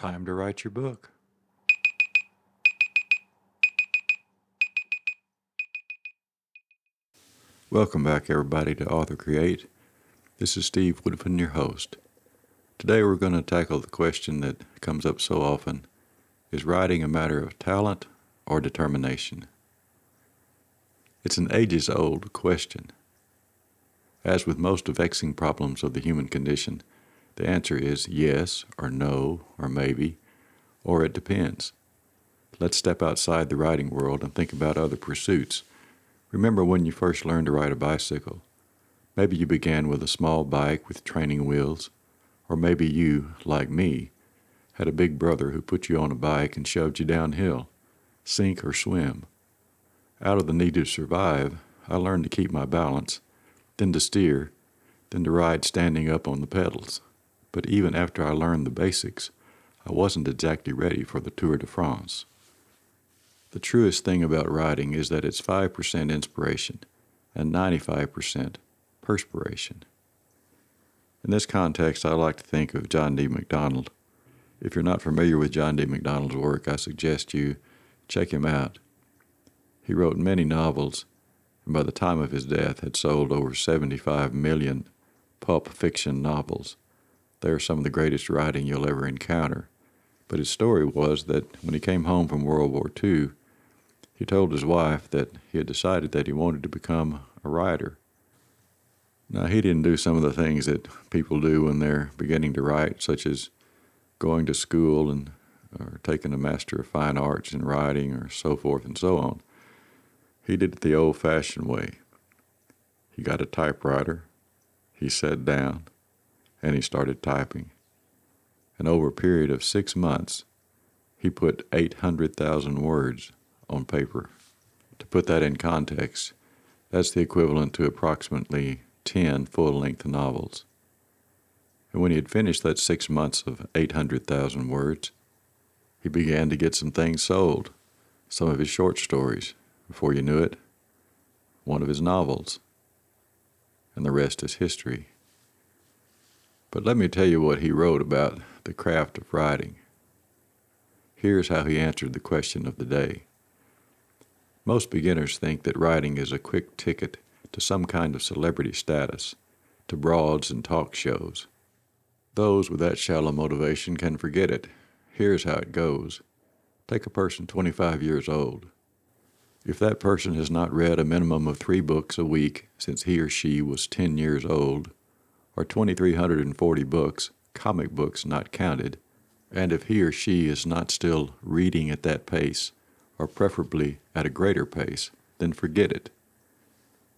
Time to write your book. Welcome back, everybody, to Author Create. This is Steve Woodfin, your host. Today we're going to tackle the question that comes up so often Is writing a matter of talent or determination? It's an ages old question. As with most vexing problems of the human condition, the answer is yes, or no, or maybe, or it depends. Let's step outside the writing world and think about other pursuits Remember when you first learned to ride a bicycle. Maybe you began with a small bike with training wheels, or maybe you, like me, had a big brother who put you on a bike and shoved you downhill, sink or swim. Out of the need to survive, I learned to keep my balance, then to steer, then to ride standing up on the pedals. But even after I learned the basics, I wasn't exactly ready for the Tour de France. The truest thing about writing is that it's 5% inspiration and 95% perspiration. In this context, I like to think of John D. MacDonald. If you're not familiar with John D. MacDonald's work, I suggest you check him out. He wrote many novels, and by the time of his death had sold over 75 million pulp fiction novels. They are some of the greatest writing you'll ever encounter. But his story was that when he came home from World War II, he told his wife that he had decided that he wanted to become a writer. Now, he didn't do some of the things that people do when they're beginning to write, such as going to school and or taking a Master of Fine Arts in writing or so forth and so on. He did it the old fashioned way. He got a typewriter, he sat down, and he started typing. And over a period of six months, he put 800,000 words on paper. To put that in context, that's the equivalent to approximately 10 full length novels. And when he had finished that six months of 800,000 words, he began to get some things sold. Some of his short stories, before you knew it, one of his novels, and the rest is history. But let me tell you what he wrote about the craft of writing. Here's how he answered the question of the day. Most beginners think that writing is a quick ticket to some kind of celebrity status, to broads and talk shows. Those with that shallow motivation can forget it. Here's how it goes take a person 25 years old. If that person has not read a minimum of three books a week since he or she was 10 years old, or 2,340 books, comic books not counted, and if he or she is not still reading at that pace, or preferably at a greater pace, then forget it.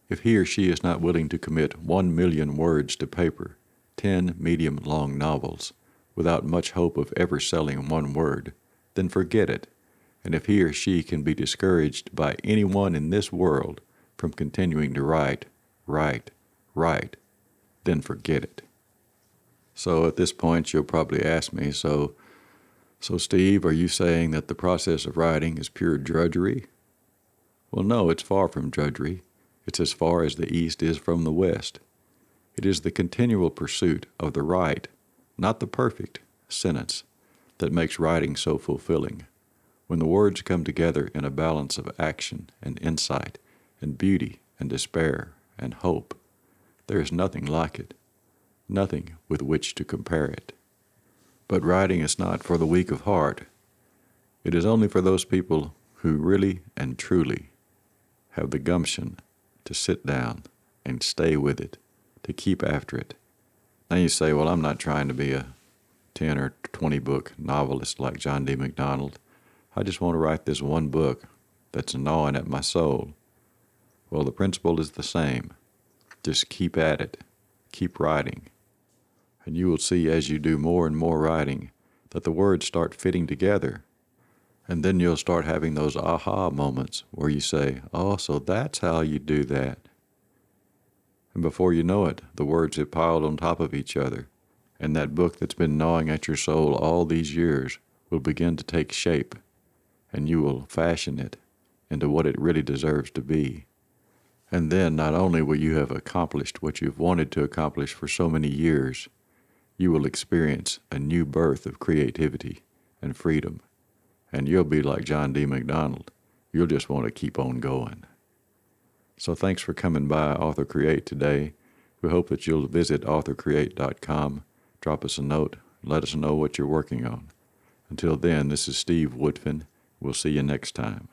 If he or she is not willing to commit one million words to paper, ten medium long novels, without much hope of ever selling one word, then forget it. And if he or she can be discouraged by anyone in this world from continuing to write, write, write, then forget it. So at this point, you'll probably ask me, so so, Steve, are you saying that the process of writing is pure drudgery? Well, no, it's far from drudgery. It's as far as the East is from the West. It is the continual pursuit of the right, not the perfect, sentence that makes writing so fulfilling. When the words come together in a balance of action and insight and beauty and despair and hope, there is nothing like it, nothing with which to compare it. But writing is not for the weak of heart. It is only for those people who really and truly have the gumption to sit down and stay with it, to keep after it. Now you say, well, I'm not trying to be a 10 or 20 book novelist like John D. MacDonald. I just want to write this one book that's gnawing at my soul. Well, the principle is the same. Just keep at it, keep writing, and you will see as you do more and more writing that the words start fitting together. And then you'll start having those aha moments where you say, Oh, so that's how you do that. And before you know it, the words have piled on top of each other, and that book that's been gnawing at your soul all these years will begin to take shape, and you will fashion it into what it really deserves to be. And then not only will you have accomplished what you've wanted to accomplish for so many years, you will experience a new birth of creativity and freedom. And you'll be like John D. MacDonald. You'll just want to keep on going. So thanks for coming by Author Create today. We hope that you'll visit authorcreate.com, drop us a note, let us know what you're working on. Until then, this is Steve Woodfin. We'll see you next time.